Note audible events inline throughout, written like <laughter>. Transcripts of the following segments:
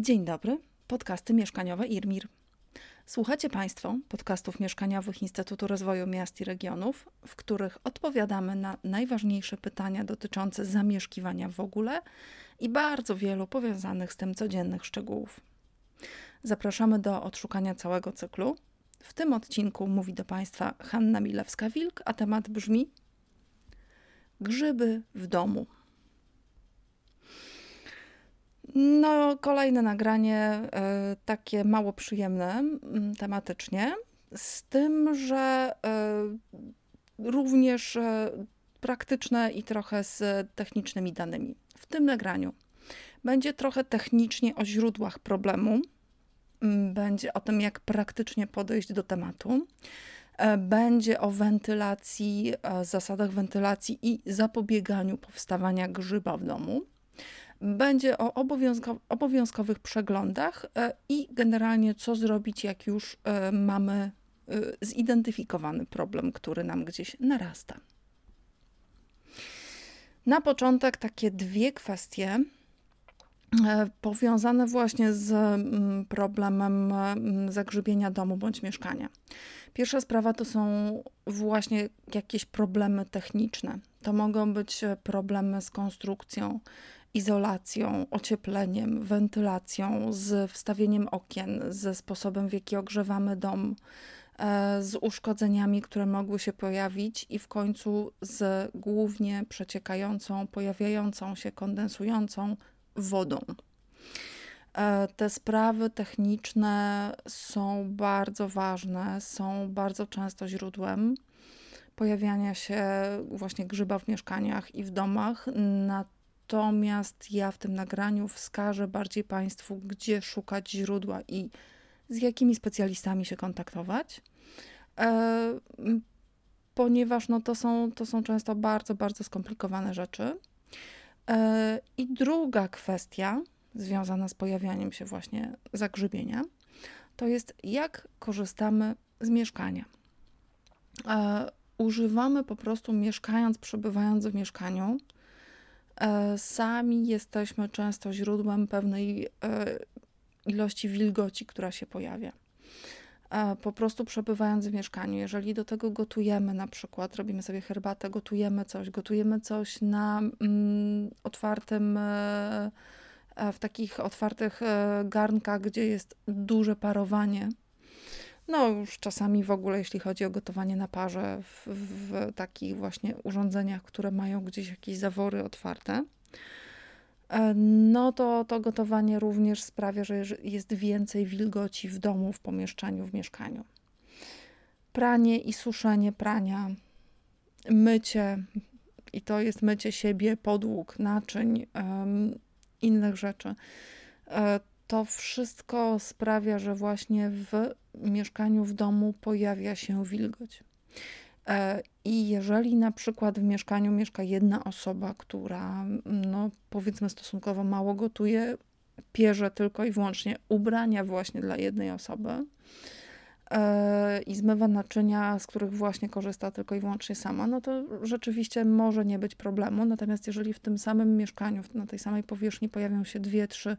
Dzień dobry, podcasty mieszkaniowe IRMIR. Słuchacie Państwo podcastów mieszkaniowych Instytutu Rozwoju Miast i Regionów, w których odpowiadamy na najważniejsze pytania dotyczące zamieszkiwania w ogóle i bardzo wielu powiązanych z tym codziennych szczegółów. Zapraszamy do odszukania całego cyklu. W tym odcinku mówi do Państwa Hanna Milewska-Wilk, a temat brzmi Grzyby w domu. No, kolejne nagranie, e, takie mało przyjemne tematycznie, z tym, że e, również e, praktyczne i trochę z technicznymi danymi. W tym nagraniu będzie trochę technicznie o źródłach problemu, będzie o tym, jak praktycznie podejść do tematu. Będzie o wentylacji, zasadach wentylacji i zapobieganiu powstawania grzyba w domu będzie o obowiązko obowiązkowych przeglądach e, i generalnie co zrobić, jak już e, mamy e, zidentyfikowany problem, który nam gdzieś narasta. Na początek takie dwie kwestie powiązane właśnie z problemem zagrzybienia domu bądź mieszkania. Pierwsza sprawa to są właśnie jakieś problemy techniczne. To mogą być problemy z konstrukcją, izolacją, ociepleniem, wentylacją, z wstawieniem okien, ze sposobem, w jaki ogrzewamy dom, e, z uszkodzeniami, które mogły się pojawić, i w końcu z głównie przeciekającą, pojawiającą się, kondensującą wodą. E, te sprawy techniczne są bardzo ważne, są bardzo często źródłem pojawiania się właśnie grzyba w mieszkaniach i w domach. Ja w tym nagraniu wskażę bardziej Państwu, gdzie szukać źródła i z jakimi specjalistami się kontaktować, e, ponieważ no to, są, to są często bardzo, bardzo skomplikowane rzeczy. E, I druga kwestia związana z pojawianiem się właśnie zagrzybienia, to jest jak korzystamy z mieszkania. E, używamy po prostu mieszkając, przebywając w mieszkaniu, sami jesteśmy często źródłem pewnej e, ilości wilgoci, która się pojawia. E, po prostu przebywając w mieszkaniu, jeżeli do tego gotujemy, na przykład robimy sobie herbatę, gotujemy coś, gotujemy coś na mm, otwartym, w takich otwartych garnkach, gdzie jest duże parowanie, no, już czasami w ogóle, jeśli chodzi o gotowanie na parze, w, w takich właśnie urządzeniach, które mają gdzieś jakieś zawory otwarte, e, no to to gotowanie również sprawia, że jest więcej wilgoci w domu, w pomieszczeniu, w mieszkaniu. Pranie i suszenie prania, mycie, i to jest mycie siebie, podłóg, naczyń, um, innych rzeczy. To wszystko sprawia, że właśnie w mieszkaniu, w domu pojawia się wilgoć. E, I jeżeli na przykład w mieszkaniu mieszka jedna osoba, która, no powiedzmy, stosunkowo mało gotuje, pierze tylko i wyłącznie ubrania właśnie dla jednej osoby e, i zmywa naczynia, z których właśnie korzysta tylko i wyłącznie sama, no to rzeczywiście może nie być problemu. Natomiast jeżeli w tym samym mieszkaniu, na tej samej powierzchni pojawią się dwie, trzy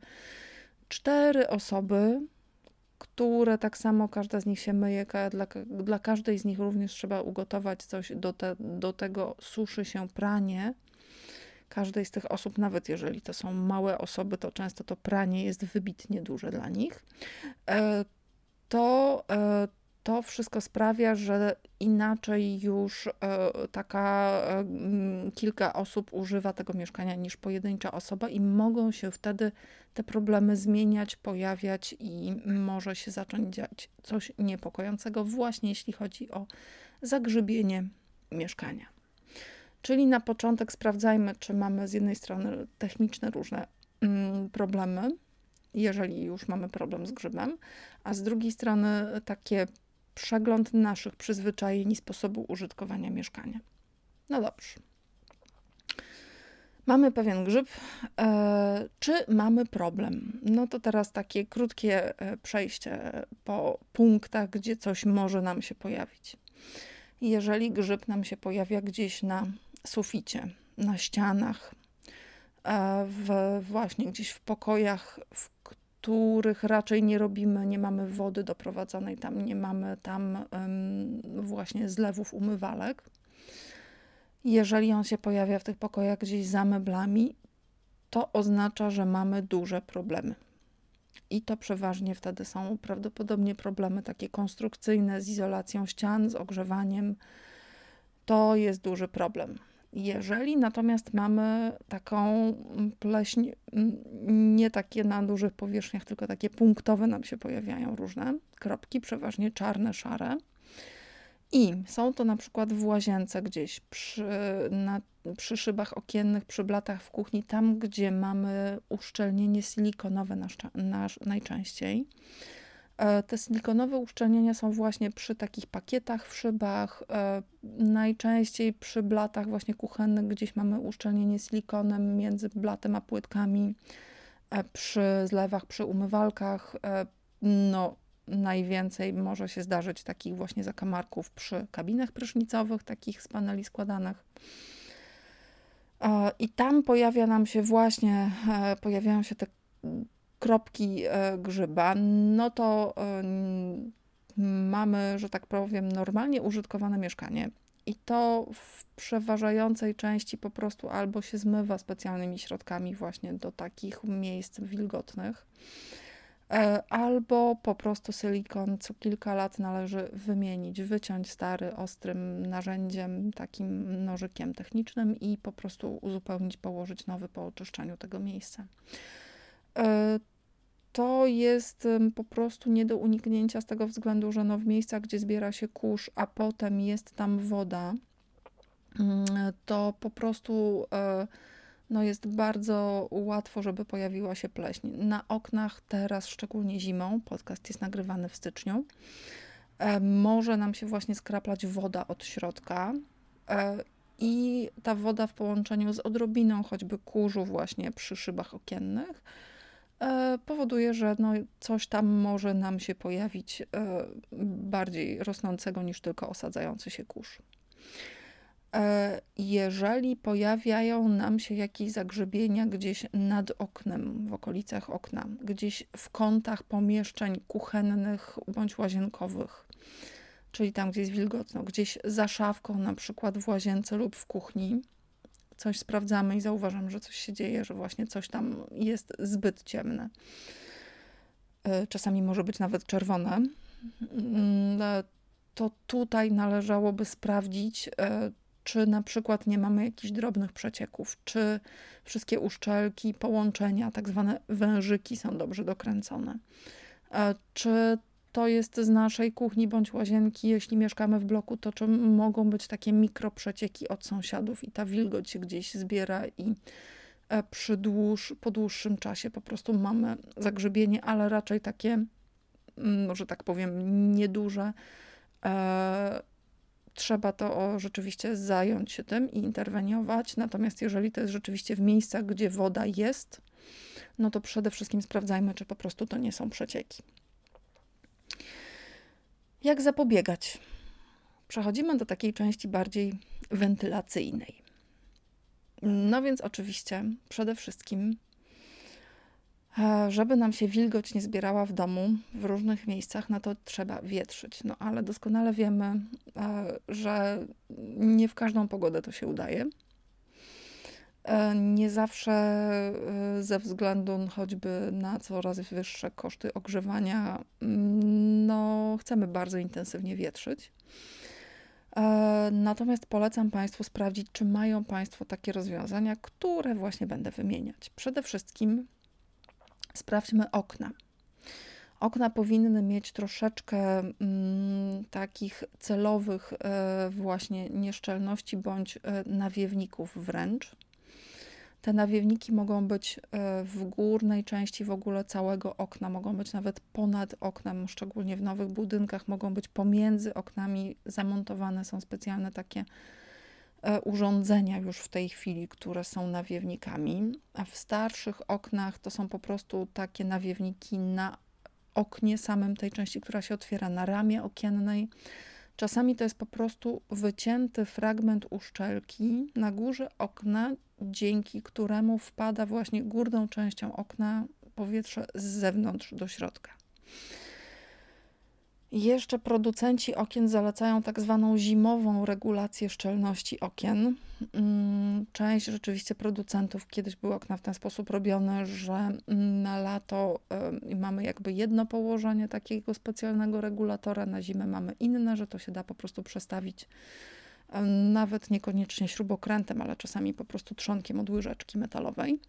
cztery osoby, które tak samo każda z nich się myje, dla, dla każdej z nich również trzeba ugotować coś, do, te, do tego suszy się pranie. Każdej z tych osób, nawet jeżeli to są małe osoby, to często to pranie jest wybitnie duże dla nich. E, to, e, to wszystko sprawia, że inaczej już e, taka e, kilka osób używa tego mieszkania niż pojedyncza osoba i mogą się wtedy te problemy zmieniać, pojawiać i może się zacząć dziać coś niepokojącego, właśnie jeśli chodzi o zagrzybienie mieszkania. Czyli na początek sprawdzajmy, czy mamy z jednej strony techniczne różne problemy, jeżeli już mamy problem z grzybem, a z drugiej strony takie przegląd naszych przyzwyczajeń i sposobu użytkowania mieszkania. No dobrze. Mamy pewien grzyb. E, czy mamy problem? No to teraz takie krótkie e, przejście po punktach, gdzie coś może nam się pojawić. Jeżeli grzyb nam się pojawia gdzieś na suficie, na ścianach, e, w, właśnie gdzieś w pokojach, w których raczej nie robimy, nie mamy wody doprowadzonej tam, nie mamy tam właśnie zlewów umywalek. Jeżeli on się pojawia w tych pokojach gdzieś za meblami, to oznacza, że mamy duże problemy. I to przeważnie wtedy są prawdopodobnie problemy takie konstrukcyjne z izolacją ścian, z ogrzewaniem. To jest duży problem. Jeżeli natomiast mamy taką pleśń, nie takie na dużych powierzchniach, tylko takie punktowe nam się pojawiają różne kropki, przeważnie czarne, szare. I są to na przykład w łazience gdzieś, przy, na, przy szybach okiennych, przy blatach w kuchni, tam gdzie mamy uszczelnienie silikonowe na, na, najczęściej. E, te silikonowe uszczelnienia są właśnie przy takich pakietach w szybach, e, najczęściej przy blatach właśnie kuchennych, gdzieś mamy uszczelnienie silikonem między blatem a płytkami, e, przy zlewach, przy umywalkach. No, najwięcej może się zdarzyć takich właśnie zakamarków przy kabinach prysznicowych, takich z paneli składanych. I tam pojawia nam się właśnie, pojawiają się te kropki e, grzyba, no to e, mamy, że tak powiem, normalnie użytkowane mieszkanie. I to w przeważającej części po prostu albo się zmywa specjalnymi środkami właśnie do takich miejsc wilgotnych, e, albo po prostu silikon co kilka lat należy wymienić, wyciąć stary ostrym narzędziem, takim nożykiem technicznym i po prostu uzupełnić, położyć nowy po oczyszczeniu tego miejsca to jest po prostu nie do uniknięcia z tego względu, że no w miejscach, gdzie zbiera się kurz, a potem jest tam woda, mm, to po prostu e, no jest bardzo łatwo, żeby pojawiła się pleśń. Na oknach teraz, szczególnie zimą, podcast jest nagrywany w styczniu, e, może nam się właśnie skraplać woda od środka e, i ta woda w połączeniu z odrobiną choćby kurzu właśnie przy szybach okiennych, E, powoduje, że no coś tam może nam się pojawić e, bardziej rosnącego niż tylko osadzający się kurz. E, jeżeli pojawiają nam się jakieś zagrzebienia gdzieś nad oknem, w okolicach okna, gdzieś w kątach pomieszczeń kuchennych bądź łazienkowych, czyli tam, gdzie jest wilgotno, gdzieś za szafką, na przykład w łazience lub w kuchni, coś sprawdzamy i zauważam, że coś się dzieje, że właśnie coś tam jest zbyt ciemne. E, czasami może być nawet czerwone. Mm, e, to tutaj należałoby sprawdzić, e, czy na przykład nie mamy jakichś drobnych przecieków, czy wszystkie uszczelki, połączenia, tak zwane wężyki są dobrze dokręcone, czy to jest z naszej kuchni bądź łazienki, jeśli mieszkamy w bloku, to czy mogą być takie mikroprzecieki od sąsiadów i ta wilgoć się gdzieś zbiera i e, przy dłuż, po dłuższym czasie po prostu mamy zagrzebienie, ale raczej takie, mm, że tak powiem, nieduże. E, trzeba to rzeczywiście zająć się tym i interweniować. Natomiast jeżeli to jest rzeczywiście w miejscach, gdzie woda jest, no to przede wszystkim sprawdzajmy, czy po prostu to nie są przecieki. Jak zapobiegać? Przechodzimy do takiej części bardziej wentylacyjnej. No więc oczywiście przede wszystkim, e, żeby nam się wilgoć nie zbierała w domu w różnych miejscach, no to trzeba wietrzyć. No ale doskonale wiemy, e, że nie w każdą pogodę to się udaje. E, nie zawsze e, ze względu choćby na coraz wyższe koszty ogrzewania, mm, no, chcemy bardzo intensywnie wietrzyć. E, natomiast polecam Państwu sprawdzić, czy mają Państwo takie rozwiązania, które właśnie będę wymieniać. Przede wszystkim sprawdźmy okna. Okna powinny mieć troszeczkę mm, takich celowych właśnie nieszczelności bądź nawiewników wręcz. Te nawiewniki mogą być e, w górnej części w ogóle całego okna, mogą być nawet ponad oknem, szczególnie w nowych budynkach, mogą być pomiędzy oknami zamontowane. Są specjalne takie e, urządzenia już w tej chwili, które są nawiewnikami, a w starszych oknach to są po prostu takie nawiewniki na oknie samym tej części, która się otwiera na ramię okiennej. Czasami to jest po prostu wycięty fragment uszczelki na górze okna, dzięki któremu wpada właśnie górną częścią okna powietrze z zewnątrz do środka. Jeszcze producenci okien zalecają tak zwaną zimową regulację szczelności okien. Mm, część rzeczywiście producentów kiedyś były okna w ten sposób robione, że na lato mamy jakby jedno położenie takiego specjalnego regulatora, na zimę mamy inne, że to się da po prostu przestawić nawet niekoniecznie śrubokrętem, ale czasami po prostu trzonkiem od łyżeczki metalowej.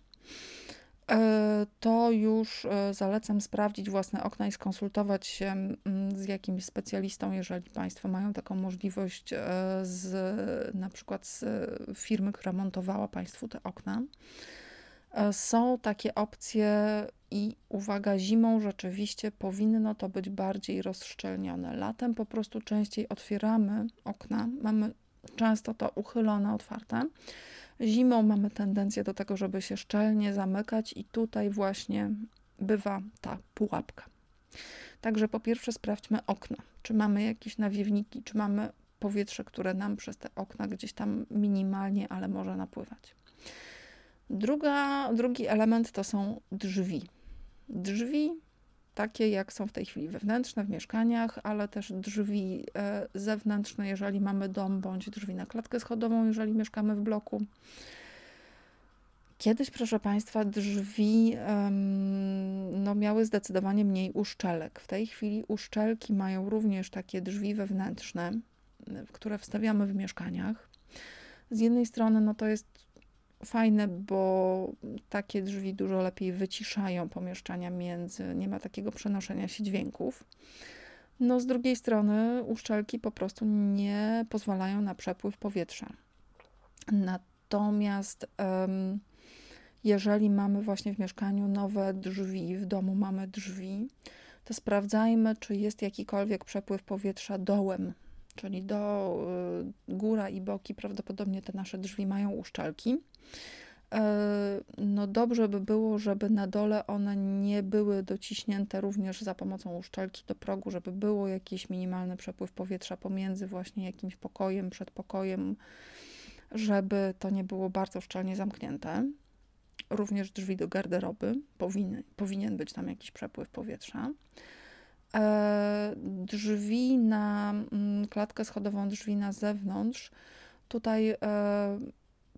E, to już e, zalecam sprawdzić własne okna i skonsultować się z jakimś specjalistą, jeżeli Państwo mają taką możliwość, e, z, na przykład z firmy, która montowała Państwu te okna. Są takie opcje i uwaga, zimą rzeczywiście powinno to być bardziej rozszczelnione. Latem po prostu częściej otwieramy okna, mamy często to uchylone, otwarte Zimą mamy tendencję do tego, żeby się szczelnie zamykać, i tutaj właśnie bywa ta pułapka. Także po pierwsze sprawdźmy okna, czy mamy jakieś nawiewniki, czy mamy powietrze, które nam przez te okna gdzieś tam minimalnie, ale może napływać. Druga, drugi element to są drzwi. Drzwi takie jak są w tej chwili wewnętrzne w mieszkaniach, ale też drzwi e, zewnętrzne, jeżeli mamy dom, bądź drzwi na klatkę schodową, jeżeli mieszkamy w bloku. Kiedyś, proszę Państwa, drzwi no, miały zdecydowanie mniej uszczelek. W tej chwili uszczelki mają również takie drzwi wewnętrzne, które wstawiamy w mieszkaniach. Z jednej strony, no to jest fajne, bo takie drzwi dużo lepiej wyciszają pomieszczenia między, nie ma takiego przenoszenia się dźwięków. No, z drugiej strony uszczelki po prostu nie pozwalają na przepływ powietrza. Natomiast um, jeżeli mamy właśnie w mieszkaniu nowe drzwi, w domu mamy drzwi, to sprawdzajmy, czy jest jakikolwiek przepływ powietrza dołem, czyli do y, góra i boki. Prawdopodobnie te nasze drzwi mają uszczelki. E, no dobrze by było, żeby na dole one nie były dociśnięte również za pomocą uszczelki do progu, żeby było jakiś minimalny przepływ powietrza pomiędzy właśnie jakimś pokojem, przedpokojem, żeby to nie było bardzo szczelnie zamknięte. Również drzwi do garderoby powinny, powinien być tam jakiś przepływ powietrza. E, drzwi na mm, klatkę schodową, drzwi na zewnątrz. Tutaj e,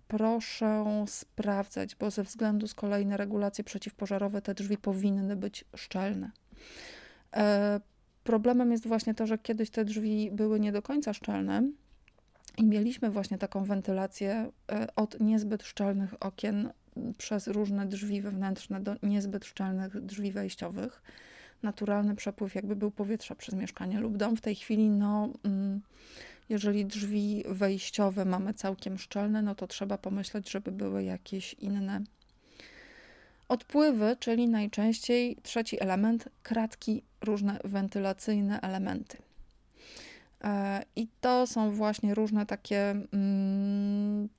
proszę sprawdzać, bo ze względu z kolei na regulacje przeciwpożarowe te drzwi powinny być szczelne. E, problemem jest właśnie to, że kiedyś te drzwi były nie do końca szczelne i mieliśmy właśnie taką wentylację od niezbyt szczelnych okien przez różne drzwi wewnętrzne do niezbyt szczelnych drzwi wejściowych. Naturalny przepływ jakby był powietrza przez mieszkanie lub dom. W tej chwili, no, mm, jeżeli drzwi wejściowe mamy całkiem szczelne, no to trzeba pomyśleć, żeby były jakieś inne odpływy, czyli najczęściej trzeci element kratki, różne wentylacyjne elementy. E, I to są właśnie różne takie mm,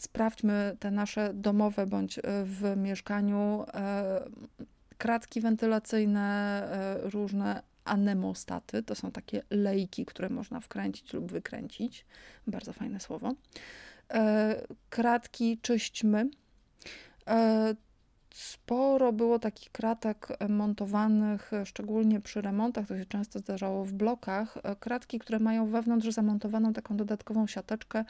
sprawdźmy te nasze domowe bądź e, w mieszkaniu e, kratki wentylacyjne, e, różne anemostaty. To są takie lejki, które można wkręcić lub wykręcić. Bardzo fajne słowo. Kratki czyśćmy. Sporo było takich kratek montowanych, szczególnie przy remontach, to się często zdarzało w blokach. Kratki, które mają wewnątrz zamontowaną taką dodatkową siateczkę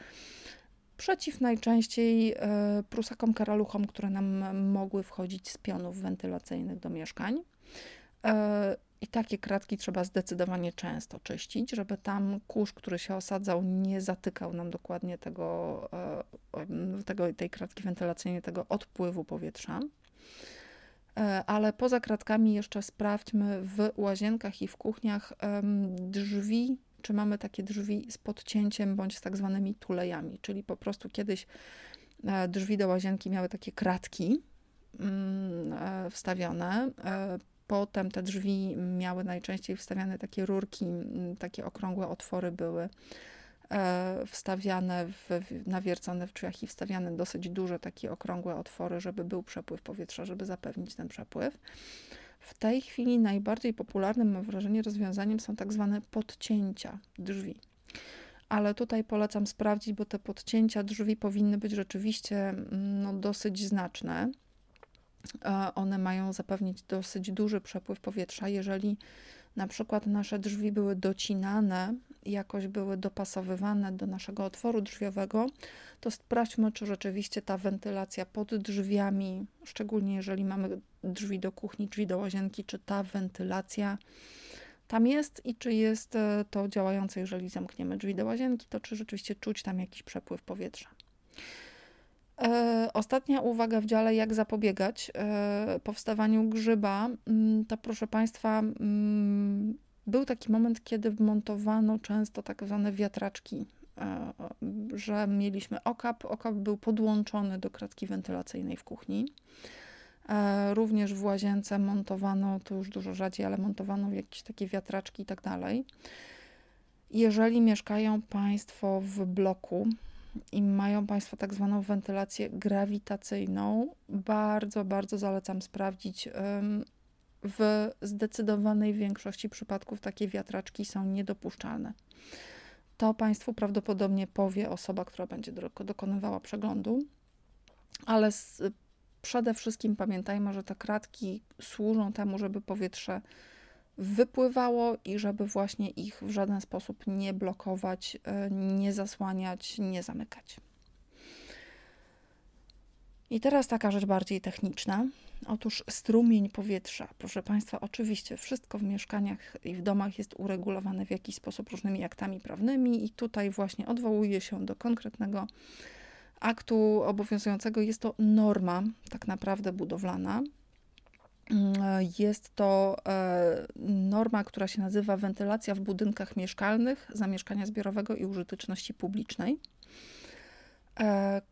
przeciw najczęściej e, prusakom karaluchom, które nam mogły wchodzić z pionów wentylacyjnych do mieszkań. E, I takie kratki trzeba zdecydowanie często czyścić, żeby tam kurz, który się osadzał, nie zatykał nam dokładnie tego, e, tego tej kratki wentylacyjnej, tego odpływu powietrza. Ale poza kratkami jeszcze sprawdźmy w łazienkach i w kuchniach drzwi czy mamy takie drzwi z podcięciem bądź z tak zwanymi tulejami, czyli po prostu kiedyś e, drzwi do łazienki miały takie kratki mm, e, wstawione. E, potem te drzwi miały najczęściej wstawiane takie rurki, takie okrągłe otwory były wstawiane, w, nawiercone w drzwiach i wstawiane dosyć duże takie okrągłe otwory, żeby był przepływ powietrza, żeby zapewnić ten przepływ. W tej chwili najbardziej popularnym, mam wrażenie, rozwiązaniem są tak zwane podcięcia drzwi. Ale tutaj polecam sprawdzić, bo te podcięcia drzwi powinny być rzeczywiście mm, no, dosyć znaczne. one mają zapewnić dosyć duży przepływ powietrza. Jeżeli na przykład nasze drzwi były docinane, jakoś były dopasowywane do naszego otworu drzwiowego, to sprawdźmy, czy rzeczywiście ta wentylacja pod drzwiami, szczególnie jeżeli mamy drzwi do kuchni, drzwi do łazienki, czy ta wentylacja tam jest i czy jest e, to działające, jeżeli zamkniemy drzwi do łazienki, to czy rzeczywiście czuć tam jakiś przepływ powietrza. E, ostatnia uwaga w dziale, jak zapobiegać e, powstawaniu grzyba, mm, to proszę Państwa, mm, był taki moment, kiedy montowano często tak zwane wiatraczki, e, że mieliśmy okap. Okap był podłączony do kratki wentylacyjnej w kuchni. Również w łazience montowano, to już dużo rzadziej, ale montowano jakieś takie wiatraczki i tak dalej. Jeżeli mieszkają Państwo w bloku, i mają Państwo tak zwaną wentylację grawitacyjną, bardzo, bardzo zalecam sprawdzić. W zdecydowanej większości przypadków takie wiatraczki są niedopuszczalne. To Państwu prawdopodobnie powie osoba, która będzie dokonywała przeglądu, ale z, przede wszystkim pamiętajmy, że te kratki służą temu, żeby powietrze wypływało i żeby właśnie ich w żaden sposób nie blokować, e, nie zasłaniać, nie zamykać. I teraz taka rzecz bardziej techniczna. Otóż strumień powietrza. Proszę Państwa, oczywiście wszystko w mieszkaniach i w domach jest uregulowane w jakiś sposób różnymi aktami prawnymi, i tutaj właśnie odwołuje się do konkretnego aktu obowiązującego. Jest to norma, tak naprawdę budowlana, Mm, jest to e, norma, która się nazywa wentylacja w budynkach mieszkalnych, zamieszkania zbiorowego i użyteczności publicznej,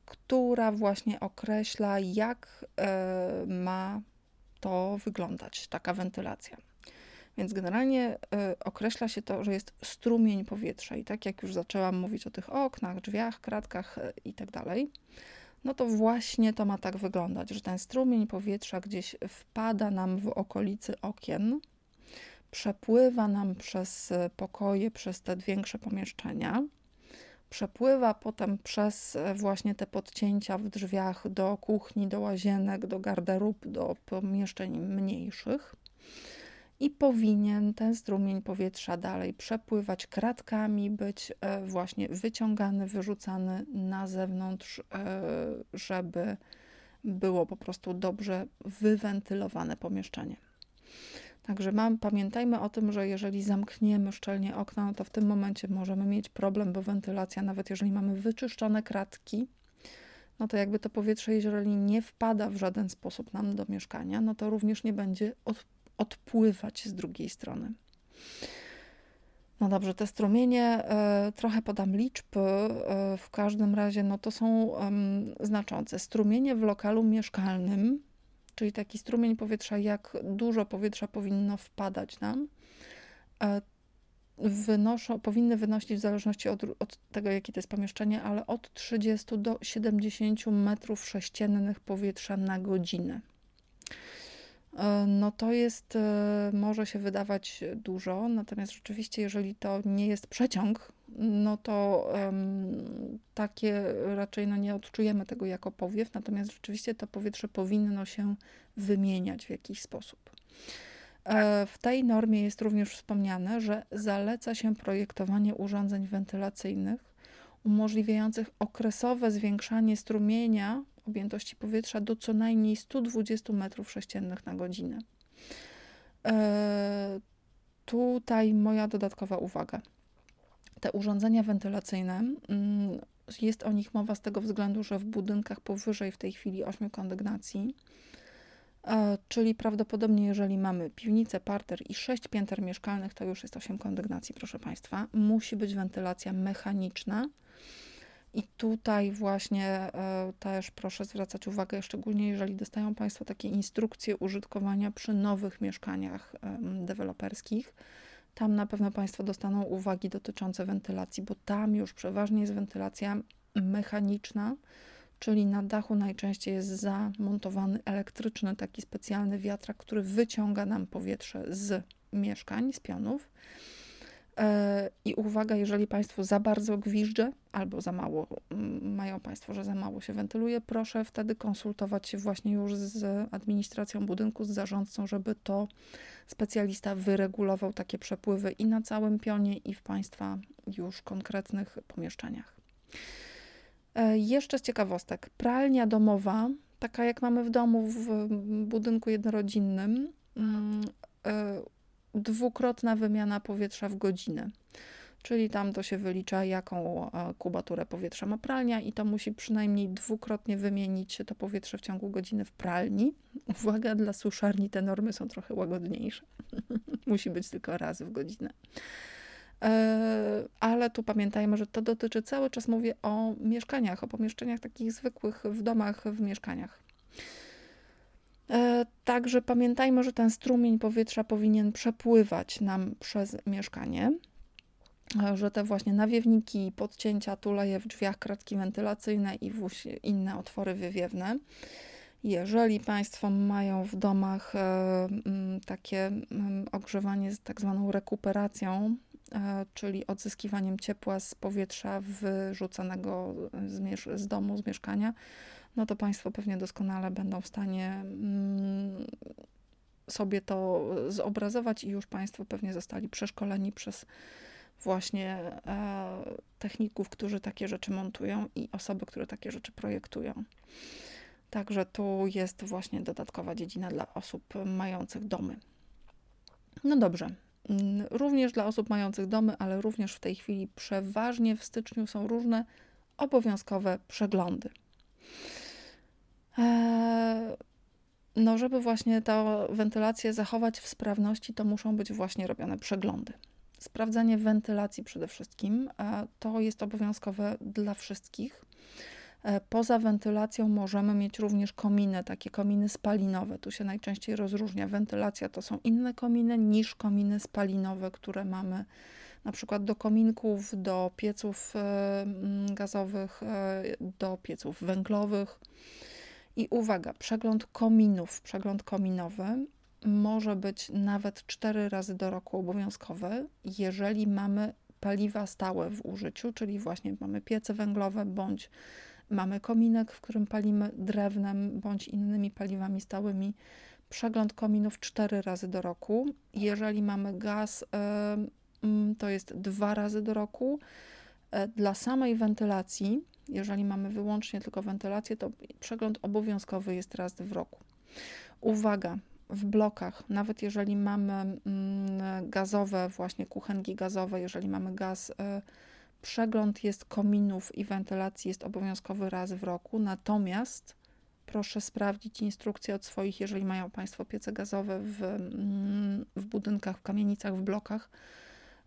która właśnie określa, jak e, ma to wyglądać, taka wentylacja. Więc generalnie określa się to, że jest strumień powietrza. I tak jak już zaczęłam mówić o tych oknach, drzwiach, kratkach i tak no to właśnie to ma tak wyglądać, że ten strumień powietrza gdzieś wpada nam w okolicy okien, przepływa nam przez pokoje, przez te większe pomieszczenia, przepływa potem przez właśnie te podcięcia w drzwiach do kuchni, do łazienek, do garderób, do pomieszczeń mniejszych i powinien ten strumień powietrza dalej przepływać kratkami, być e, właśnie wyciągany, wyrzucany na zewnątrz, e, żeby było po prostu dobrze wywentylowane pomieszczenie. Także mam, pamiętajmy o tym, że jeżeli zamkniemy szczelnie okna, no to w tym momencie możemy mieć problem, bo wentylacja, nawet jeżeli mamy wyczyszczone kratki, no to jakby to powietrze, jeżeli nie wpada w żaden sposób nam do mieszkania, no to również nie będzie od, odpływać z drugiej strony. No dobrze, te strumienie, e, trochę podam liczby, e, w każdym razie no to są znaczące. Strumienie w lokalu mieszkalnym, czyli taki strumień powietrza, jak dużo powietrza powinno wpadać nam, e, wynoszą, powinny wynosić w zależności od, od, tego, jakie to jest pomieszczenie, ale od 30 do 70 metrów sześciennych powietrza na godzinę. E, no to jest, e, może się wydawać dużo, natomiast rzeczywiście, jeżeli to nie jest przeciąg, no to um, takie raczej no nie odczujemy tego jako powiew, natomiast rzeczywiście to powietrze powinno się wymieniać w jakiś sposób. E, w tej normie jest również wspomniane, że zaleca się projektowanie urządzeń wentylacyjnych umożliwiających okresowe zwiększanie strumienia objętości powietrza do co najmniej 120 m3 na godzinę. E, tutaj moja dodatkowa uwaga. Te urządzenia wentylacyjne, mm, jest o nich mowa z tego względu, że w budynkach powyżej w tej chwili 8 kondygnacji, e, czyli prawdopodobnie jeżeli mamy piwnicę, parter i 6 pięter mieszkalnych, to już jest 8 kondygnacji, proszę Państwa, musi być wentylacja mechaniczna, i tutaj właśnie e, też proszę zwracać uwagę, szczególnie jeżeli dostają Państwo takie instrukcje użytkowania przy nowych mieszkaniach deweloperskich. Tam na pewno Państwo dostaną uwagi dotyczące wentylacji, bo tam już przeważnie jest wentylacja mechaniczna, czyli na dachu najczęściej jest zamontowany elektryczny, taki specjalny wiatrak, który wyciąga nam powietrze z mieszkań, z pionów E, I uwaga, jeżeli Państwo za bardzo gwiżdże albo za mało, mają Państwo, że za mało się wentyluje, proszę wtedy konsultować się właśnie już z administracją budynku, z zarządcą, żeby to specjalista wyregulował takie przepływy i na całym pionie, i w Państwa już konkretnych pomieszczeniach. E, jeszcze z ciekawostek, pralnia domowa, taka jak mamy w domu w budynku jednorodzinnym, mm, e, dwukrotna wymiana powietrza w godzinę. Czyli tam to się wylicza, jaką e, kubaturę powietrza ma pralnia, i to musi przynajmniej dwukrotnie wymienić to powietrze w ciągu godziny w pralni. <laughs> Uwaga, dla suszarni te normy są trochę łagodniejsze. <laughs> musi być tylko raz w godzinę. E, ale tu pamiętajmy, że to dotyczy cały czas mówię o mieszkaniach, o pomieszczeniach takich zwykłych w domach, w mieszkaniach. E, także pamiętajmy, że ten strumień powietrza powinien przepływać nam przez mieszkanie, e, że te właśnie nawiewniki, podcięcia, tuleje w drzwiach, kratki wentylacyjne i inne otwory wywiewne. Jeżeli Państwo mają w domach takie ogrzewanie z tak zwaną rekuperacją, E, czyli odzyskiwaniem ciepła z powietrza wyrzucanego z, z domu, z mieszkania, no to Państwo pewnie doskonale będą w stanie mm, sobie to zobrazować i już Państwo pewnie zostali przeszkoleni przez właśnie e, techników, którzy takie rzeczy montują i osoby, które takie rzeczy projektują. Także tu jest właśnie dodatkowa dziedzina dla osób mających domy. No dobrze, Mm, również dla osób mających domy, ale również w tej chwili przeważnie w styczniu są różne obowiązkowe przeglądy. Eee, no, żeby właśnie tę wentylację zachować w sprawności, to muszą być właśnie robione przeglądy. Sprawdzanie wentylacji przede wszystkim e, to jest obowiązkowe dla wszystkich. E, poza wentylacją możemy mieć również kominy, takie kominy spalinowe. Tu się najczęściej rozróżnia. Wentylacja to są inne kominy niż kominy spalinowe, które mamy na przykład do kominków, do pieców e, gazowych, do pieców węglowych. I uwaga, przegląd kominów, przegląd kominowy może być nawet cztery razy do roku obowiązkowy, jeżeli mamy paliwa stałe w użyciu, czyli właśnie mamy piece węglowe bądź mamy kominek, w którym palimy drewnem bądź innymi paliwami stałymi. Przegląd kominów cztery razy do roku. Jeżeli mamy gaz, mm, to jest dwa razy do roku. E, dla samej wentylacji, jeżeli mamy wyłącznie tylko wentylację, to przegląd obowiązkowy jest raz w roku. Uwaga, w blokach, nawet jeżeli mamy mm, gazowe, właśnie kuchenki gazowe, jeżeli mamy gaz e, Przegląd jest kominów i wentylacji jest obowiązkowy raz w roku, natomiast proszę sprawdzić instrukcje od swoich, jeżeli mają Państwo piece gazowe w, mm, w budynkach, w kamienicach, w blokach.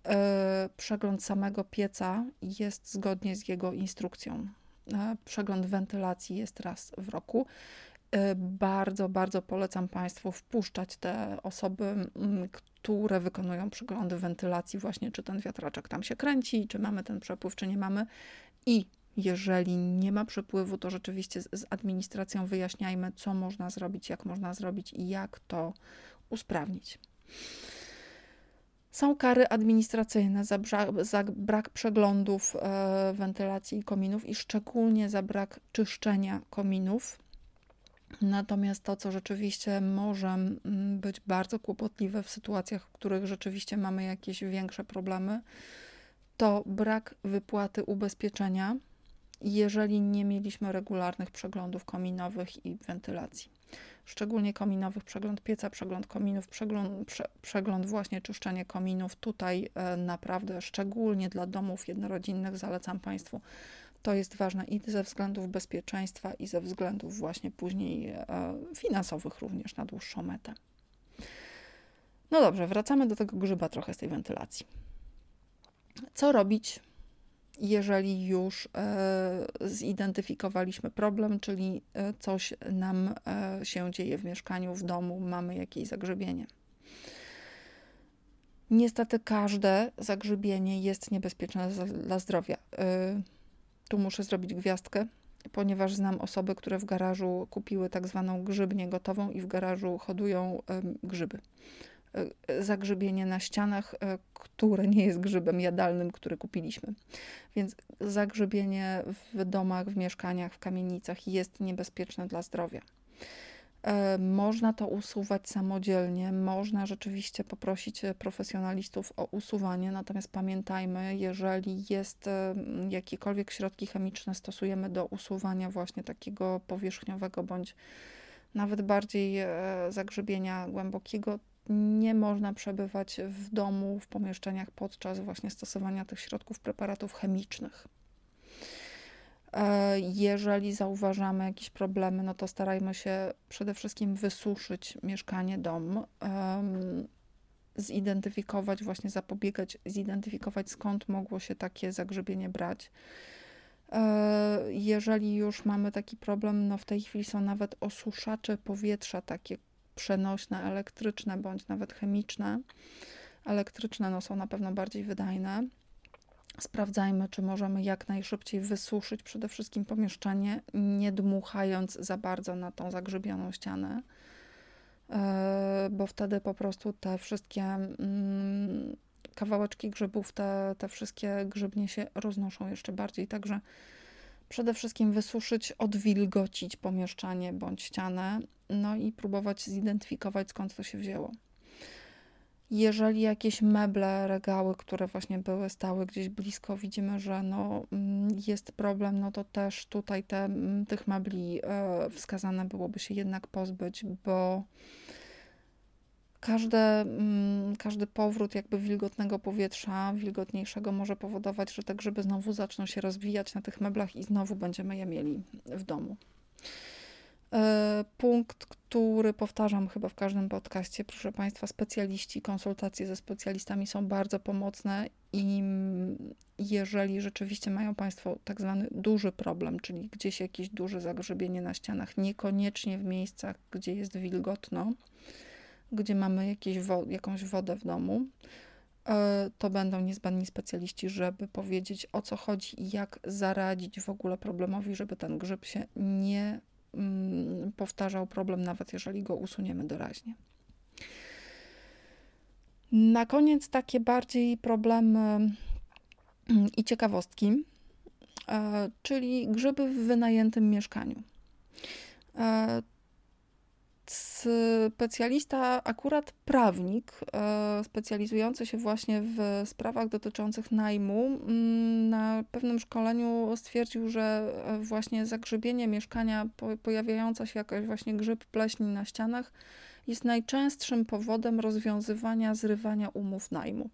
E, przegląd samego pieca jest zgodnie z jego instrukcją. E, przegląd wentylacji jest raz w roku. E, bardzo, bardzo polecam Państwu wpuszczać te osoby, które wykonują przeglądy wentylacji, właśnie czy ten wiatraczek tam się kręci, czy mamy ten przepływ, czy nie mamy. I jeżeli nie ma przepływu, to rzeczywiście z administracją wyjaśniajmy, co można zrobić, jak można zrobić i jak to usprawnić. Są kary administracyjne za, za brak przeglądów e, wentylacji i kominów i szczególnie za brak czyszczenia kominów. Natomiast to, co rzeczywiście może mm, być bardzo kłopotliwe w sytuacjach, w których rzeczywiście mamy jakieś większe problemy, to brak wypłaty ubezpieczenia, jeżeli nie mieliśmy regularnych przeglądów kominowych i wentylacji. Szczególnie kominowych, przegląd pieca, przegląd kominów, przegląd, prze, przegląd właśnie czyszczenie kominów. Tutaj e, naprawdę, szczególnie dla domów jednorodzinnych, zalecam Państwu to jest ważne i ze względów bezpieczeństwa, i ze względów właśnie później e, finansowych również na dłuższą metę. No dobrze, wracamy do tego grzyba trochę z tej wentylacji. Co robić, jeżeli już e, zidentyfikowaliśmy problem, czyli e, coś nam się dzieje w mieszkaniu, w domu, mamy jakieś zagrzebienie? Niestety każde zagrzybienie jest niebezpieczne dla zdrowia. Tu muszę zrobić gwiazdkę, ponieważ znam osoby, które w garażu kupiły tak zwaną grzybnię gotową i w garażu hodują grzyby. Zagrzybienie na ścianach, które nie jest grzybem jadalnym, który kupiliśmy. Więc zagrzybienie w domach, w mieszkaniach, w kamienicach jest niebezpieczne dla zdrowia. E, można to usuwać samodzielnie, można rzeczywiście poprosić e, profesjonalistów o usuwanie, natomiast pamiętajmy, jeżeli jest e, jakiekolwiek środki chemiczne stosujemy do usuwania właśnie takiego powierzchniowego bądź nawet bardziej zagrzebienia głębokiego, nie można przebywać w domu, w pomieszczeniach podczas właśnie stosowania tych środków preparatów chemicznych. E, jeżeli zauważamy jakieś problemy, no to starajmy się przede wszystkim wysuszyć mieszkanie, dom, zidentyfikować, właśnie zapobiegać, zidentyfikować skąd mogło się takie zagrzebienie brać. E, jeżeli już mamy taki problem, no w tej chwili są nawet osuszacze powietrza, takie przenośne, elektryczne bądź nawet chemiczne. Elektryczne no, są na pewno bardziej wydajne. Sprawdzajmy, czy możemy jak najszybciej wysuszyć przede wszystkim pomieszczenie, nie dmuchając za bardzo na tą zagrzybioną ścianę, e, bo wtedy po prostu te wszystkie mm, kawałeczki grzybów, te, te wszystkie grzybnie się roznoszą jeszcze bardziej. Także przede wszystkim wysuszyć, odwilgocić pomieszczenie bądź ścianę, no i próbować zidentyfikować skąd to się wzięło. Jeżeli jakieś meble, regały, które właśnie były, stały gdzieś blisko, widzimy, że no, mm, jest problem, no to też tutaj te, mm, tych mebli e, wskazane byłoby się jednak pozbyć, bo każde, mm, każdy powrót jakby wilgotnego powietrza, wilgotniejszego może powodować, że te grzyby znowu zaczną się rozwijać na tych meblach i znowu będziemy je mieli w domu. E, punkt, który powtarzam chyba w każdym podcaście, proszę Państwa, specjaliści, konsultacje ze specjalistami są bardzo pomocne i jeżeli rzeczywiście mają Państwo tak zwany duży problem, czyli gdzieś jakieś duże zagrzebienie na ścianach, niekoniecznie w miejscach, gdzie jest wilgotno, gdzie mamy jakieś wo jakąś wodę w domu, e, to będą niezbędni specjaliści, żeby powiedzieć o co chodzi i jak zaradzić w ogóle problemowi, żeby ten grzyb się nie Mm, powtarzał problem, nawet jeżeli go usuniemy doraźnie. Na koniec takie bardziej problemy mm, i ciekawostki, e, czyli grzyby w wynajętym mieszkaniu. Specjalista, akurat prawnik, e, specjalizujący się właśnie w sprawach dotyczących najmu, mm, na pewnym szkoleniu stwierdził, że e, właśnie zagrzybienie mieszkania, pojawiająca się jakaś właśnie grzyb pleśni na ścianach, jest najczęstszym powodem rozwiązywania, zrywania umów najmu.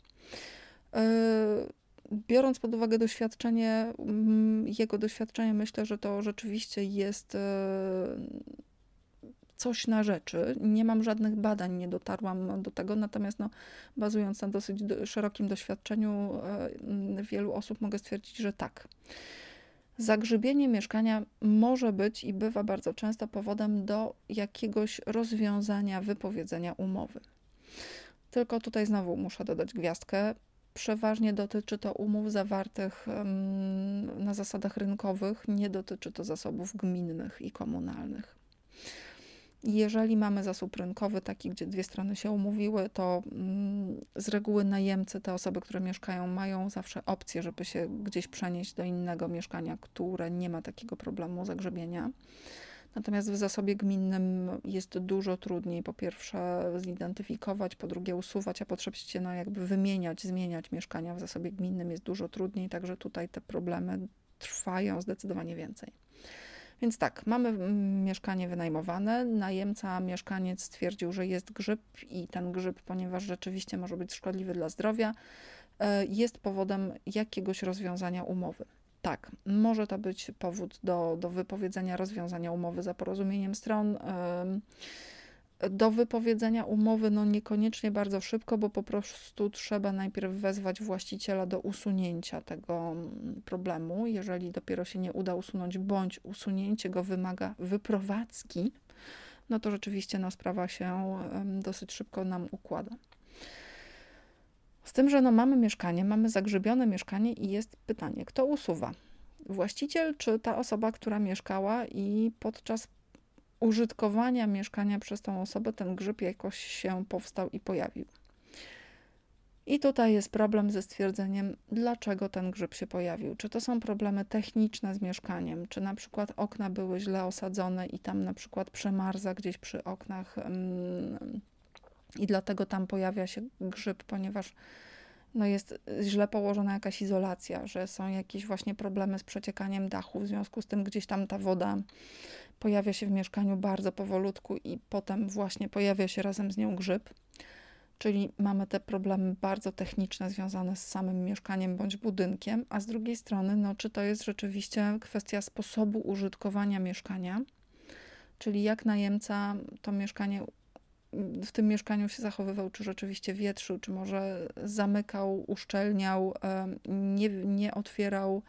E, biorąc pod uwagę doświadczenie, mm, jego doświadczenie, myślę, że to rzeczywiście jest coś na rzeczy. Nie mam żadnych badań, nie dotarłam do tego, natomiast no, bazując na dosyć szerokim doświadczeniu e, wielu osób, mogę stwierdzić, że tak. Zagrzybienie mieszkania może być i bywa bardzo często powodem do jakiegoś rozwiązania, wypowiedzenia umowy. Tylko tutaj znowu muszę dodać gwiazdkę. Przeważnie dotyczy to umów zawartych na zasadach rynkowych, nie dotyczy to zasobów gminnych i komunalnych. Jeżeli mamy zasób rynkowy, taki, gdzie dwie strony się umówiły, to mm, z reguły najemcy, te osoby, które mieszkają, mają zawsze opcję, żeby się gdzieś przenieść do innego mieszkania, które nie ma takiego problemu zagrzebienia. Natomiast w zasobie gminnym jest dużo trudniej, po pierwsze zidentyfikować, po drugie usuwać, a po trzecie no jakby wymieniać, zmieniać mieszkania w zasobie gminnym jest dużo trudniej, także tutaj te problemy trwają zdecydowanie więcej. Więc tak, mamy mm, mieszkanie wynajmowane. Najemca, mieszkaniec stwierdził, że jest grzyb i ten grzyb, ponieważ rzeczywiście może być szkodliwy dla zdrowia, e, jest powodem jakiegoś rozwiązania umowy. Tak, może to być powód do, do wypowiedzenia rozwiązania umowy za porozumieniem stron do wypowiedzenia umowy, no niekoniecznie bardzo szybko, bo po prostu trzeba najpierw wezwać właściciela do usunięcia tego mm, problemu. Jeżeli dopiero się nie uda usunąć, bądź usunięcie go wymaga wyprowadzki, no to rzeczywiście no, sprawa się dosyć szybko nam układa. Z tym, że no, mamy mieszkanie, mamy zagrzebione mieszkanie i jest pytanie, kto usuwa? Właściciel czy ta osoba, która mieszkała i podczas użytkowania mieszkania przez tą osobę ten grzyb jakoś się powstał i pojawił. I tutaj jest problem ze stwierdzeniem, dlaczego ten grzyb się pojawił. Czy to są problemy techniczne z mieszkaniem, czy na przykład okna były źle osadzone i tam na przykład przemarza gdzieś przy oknach mm, i dlatego tam pojawia się grzyb, ponieważ no jest źle położona jakaś izolacja, że są jakieś właśnie problemy z przeciekaniem dachu, w związku z tym gdzieś tam ta woda pojawia się w mieszkaniu bardzo powolutku i potem właśnie pojawia się razem z nią grzyb. Czyli mamy te problemy bardzo techniczne związane z samym mieszkaniem bądź budynkiem, a z drugiej strony, no, czy to jest rzeczywiście kwestia sposobu użytkowania mieszkania, czyli jak najemca to mieszkanie w tym mieszkaniu się zachowywał, czy rzeczywiście wietrzył, czy może zamykał, uszczelniał, nie, nie otwierał.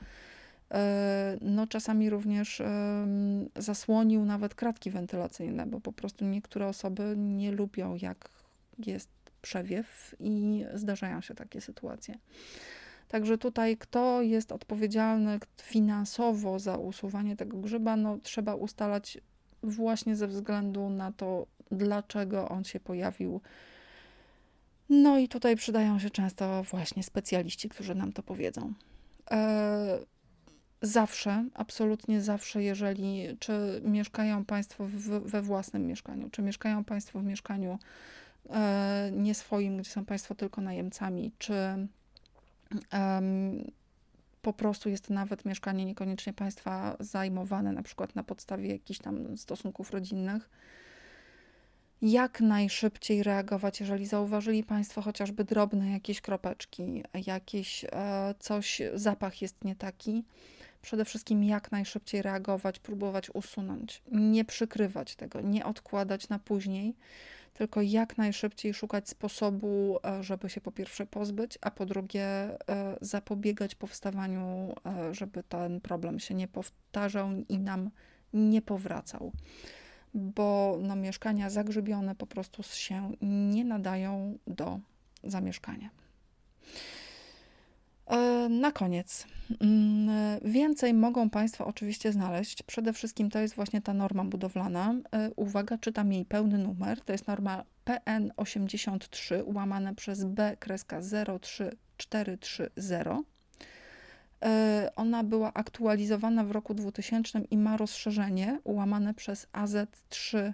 E, no, czasami również zasłonił nawet kratki wentylacyjne, bo po prostu niektóre osoby nie lubią, jak jest przewiew i zdarzają się takie sytuacje. Także tutaj, kto jest odpowiedzialny finansowo za usuwanie tego grzyba, no trzeba ustalać właśnie ze względu na to, dlaczego on się pojawił. No i tutaj przydają się często właśnie specjaliści, którzy nam to powiedzą. E, zawsze, absolutnie zawsze, jeżeli czy mieszkają Państwo w, we własnym mieszkaniu, czy mieszkają Państwo w mieszkaniu e, nie swoim, gdzie są Państwo tylko najemcami, czy po prostu jest to nawet mieszkanie niekoniecznie Państwa zajmowane, na przykład na podstawie jakichś tam stosunków rodzinnych, jak najszybciej reagować, jeżeli zauważyli Państwo chociażby drobne jakieś kropeczki, jakieś e, coś, zapach jest nie taki. Przede wszystkim jak najszybciej reagować, próbować usunąć, nie przykrywać tego, nie odkładać na później, tylko jak najszybciej szukać sposobu, e, żeby się po pierwsze pozbyć, a po drugie e, zapobiegać powstawaniu, żeby ten problem się nie powtarzał i nam nie powracał bo no, mieszkania zagrzybione po prostu się nie nadają do zamieszkania. E, na koniec, mm, więcej mogą Państwo oczywiście znaleźć. Przede wszystkim to jest właśnie ta norma budowlana. E, uwaga, czytam jej pełny numer. To jest norma PN83 łamane przez B kreska 03430. E, ona była aktualizowana w roku 2000 i ma rozszerzenie ułamane przez AZ3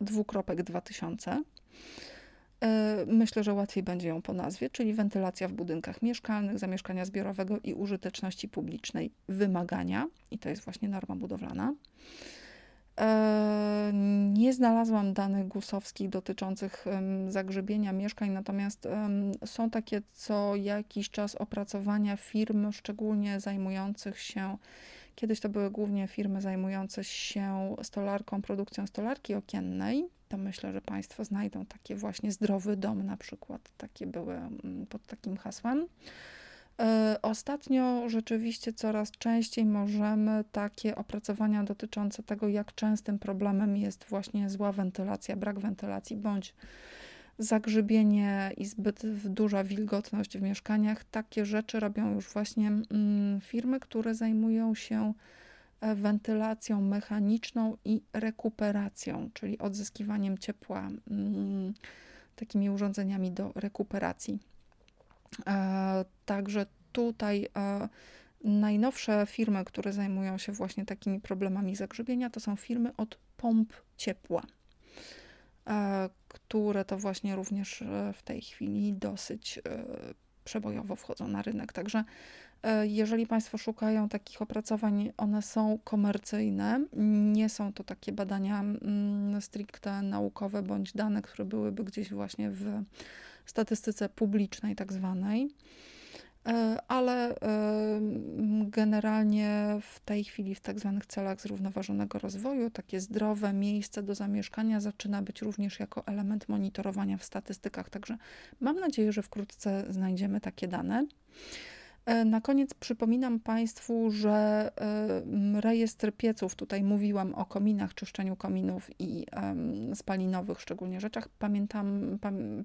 dwukropek 2000. E, myślę, że łatwiej będzie ją po nazwie, czyli wentylacja w budynkach mieszkalnych, zamieszkania zbiorowego i użyteczności publicznej wymagania, i to jest właśnie norma budowlana. Nie znalazłam danych gusowskich dotyczących zagrzebienia mieszkań, natomiast są takie co jakiś czas opracowania firm, szczególnie zajmujących się, kiedyś to były głównie firmy zajmujące się stolarką, produkcją stolarki okiennej. To myślę, że Państwo znajdą takie właśnie zdrowy dom na przykład. Takie były pod takim hasłem. E, ostatnio rzeczywiście coraz częściej możemy takie opracowania dotyczące tego, jak częstym problemem jest właśnie zła wentylacja, brak wentylacji bądź zagrzybienie i zbyt duża wilgotność w mieszkaniach. Takie rzeczy robią już właśnie mm, firmy, które zajmują się e, wentylacją mechaniczną i rekuperacją, czyli odzyskiwaniem ciepła mm, takimi urządzeniami do rekuperacji. E, także tutaj e, najnowsze firmy, które zajmują się właśnie takimi problemami zagrzebienia, to są firmy od pomp ciepła, e, które to właśnie również w tej chwili dosyć przebojowo wchodzą na rynek. Także jeżeli Państwo szukają takich opracowań, one są komercyjne, nie są to takie badania mm, stricte naukowe bądź dane, które byłyby gdzieś właśnie w statystyce publicznej, tak zwanej. E, ale e, generalnie w tej chwili w tak zwanych celach zrównoważonego rozwoju takie zdrowe miejsce do zamieszkania zaczyna być również jako element monitorowania w statystykach. Także mam nadzieję, że wkrótce znajdziemy takie dane. E, na koniec przypominam Państwu, że rejestr pieców, tutaj mówiłam o kominach, czyszczeniu kominów i spalinowych szczególnie rzeczach. Pamiętam,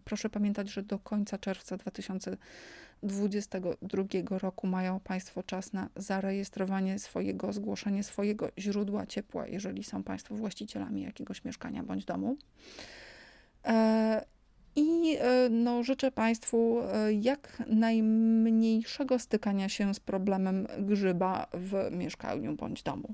proszę pamiętać, że do końca czerwca 2022 roku mają Państwo czas na zarejestrowanie swojego, zgłoszenie swojego źródła ciepła, jeżeli są Państwo właścicielami jakiegoś mieszkania bądź domu. I e, no, życzę Państwu e, jak najmniejszego stykania się z problemem grzyba w mieszkaniu bądź domu.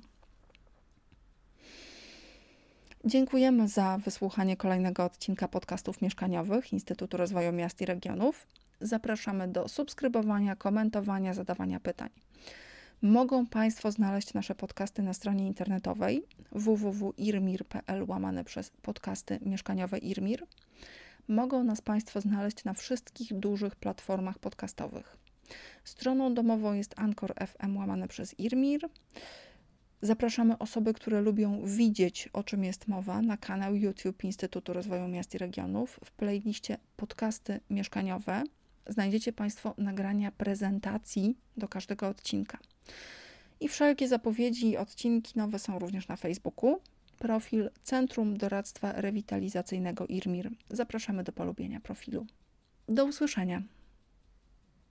Dziękujemy za wysłuchanie kolejnego odcinka podcastów mieszkaniowych Instytutu Rozwoju Miast i Regionów. Zapraszamy do subskrybowania, komentowania, zadawania pytań. Mogą Państwo znaleźć nasze podcasty na stronie internetowej www.irmir.pl łamane przez podcasty mieszkaniowe Irmir mogą nas Państwo znaleźć na wszystkich dużych platformach podcastowych. Stroną domową jest Anchor FM łamane przez Irmir. Zapraszamy osoby, które lubią widzieć, o czym jest mowa, na kanał YouTube Instytutu Rozwoju Miast i Regionów. W playliście podcasty mieszkaniowe znajdziecie Państwo nagrania prezentacji do każdego odcinka. I wszelkie zapowiedzi i odcinki nowe są również na Facebooku profil Centrum Doradztwa Rewitalizacyjnego IRMIR. Zapraszamy do polubienia profilu. Do usłyszenia.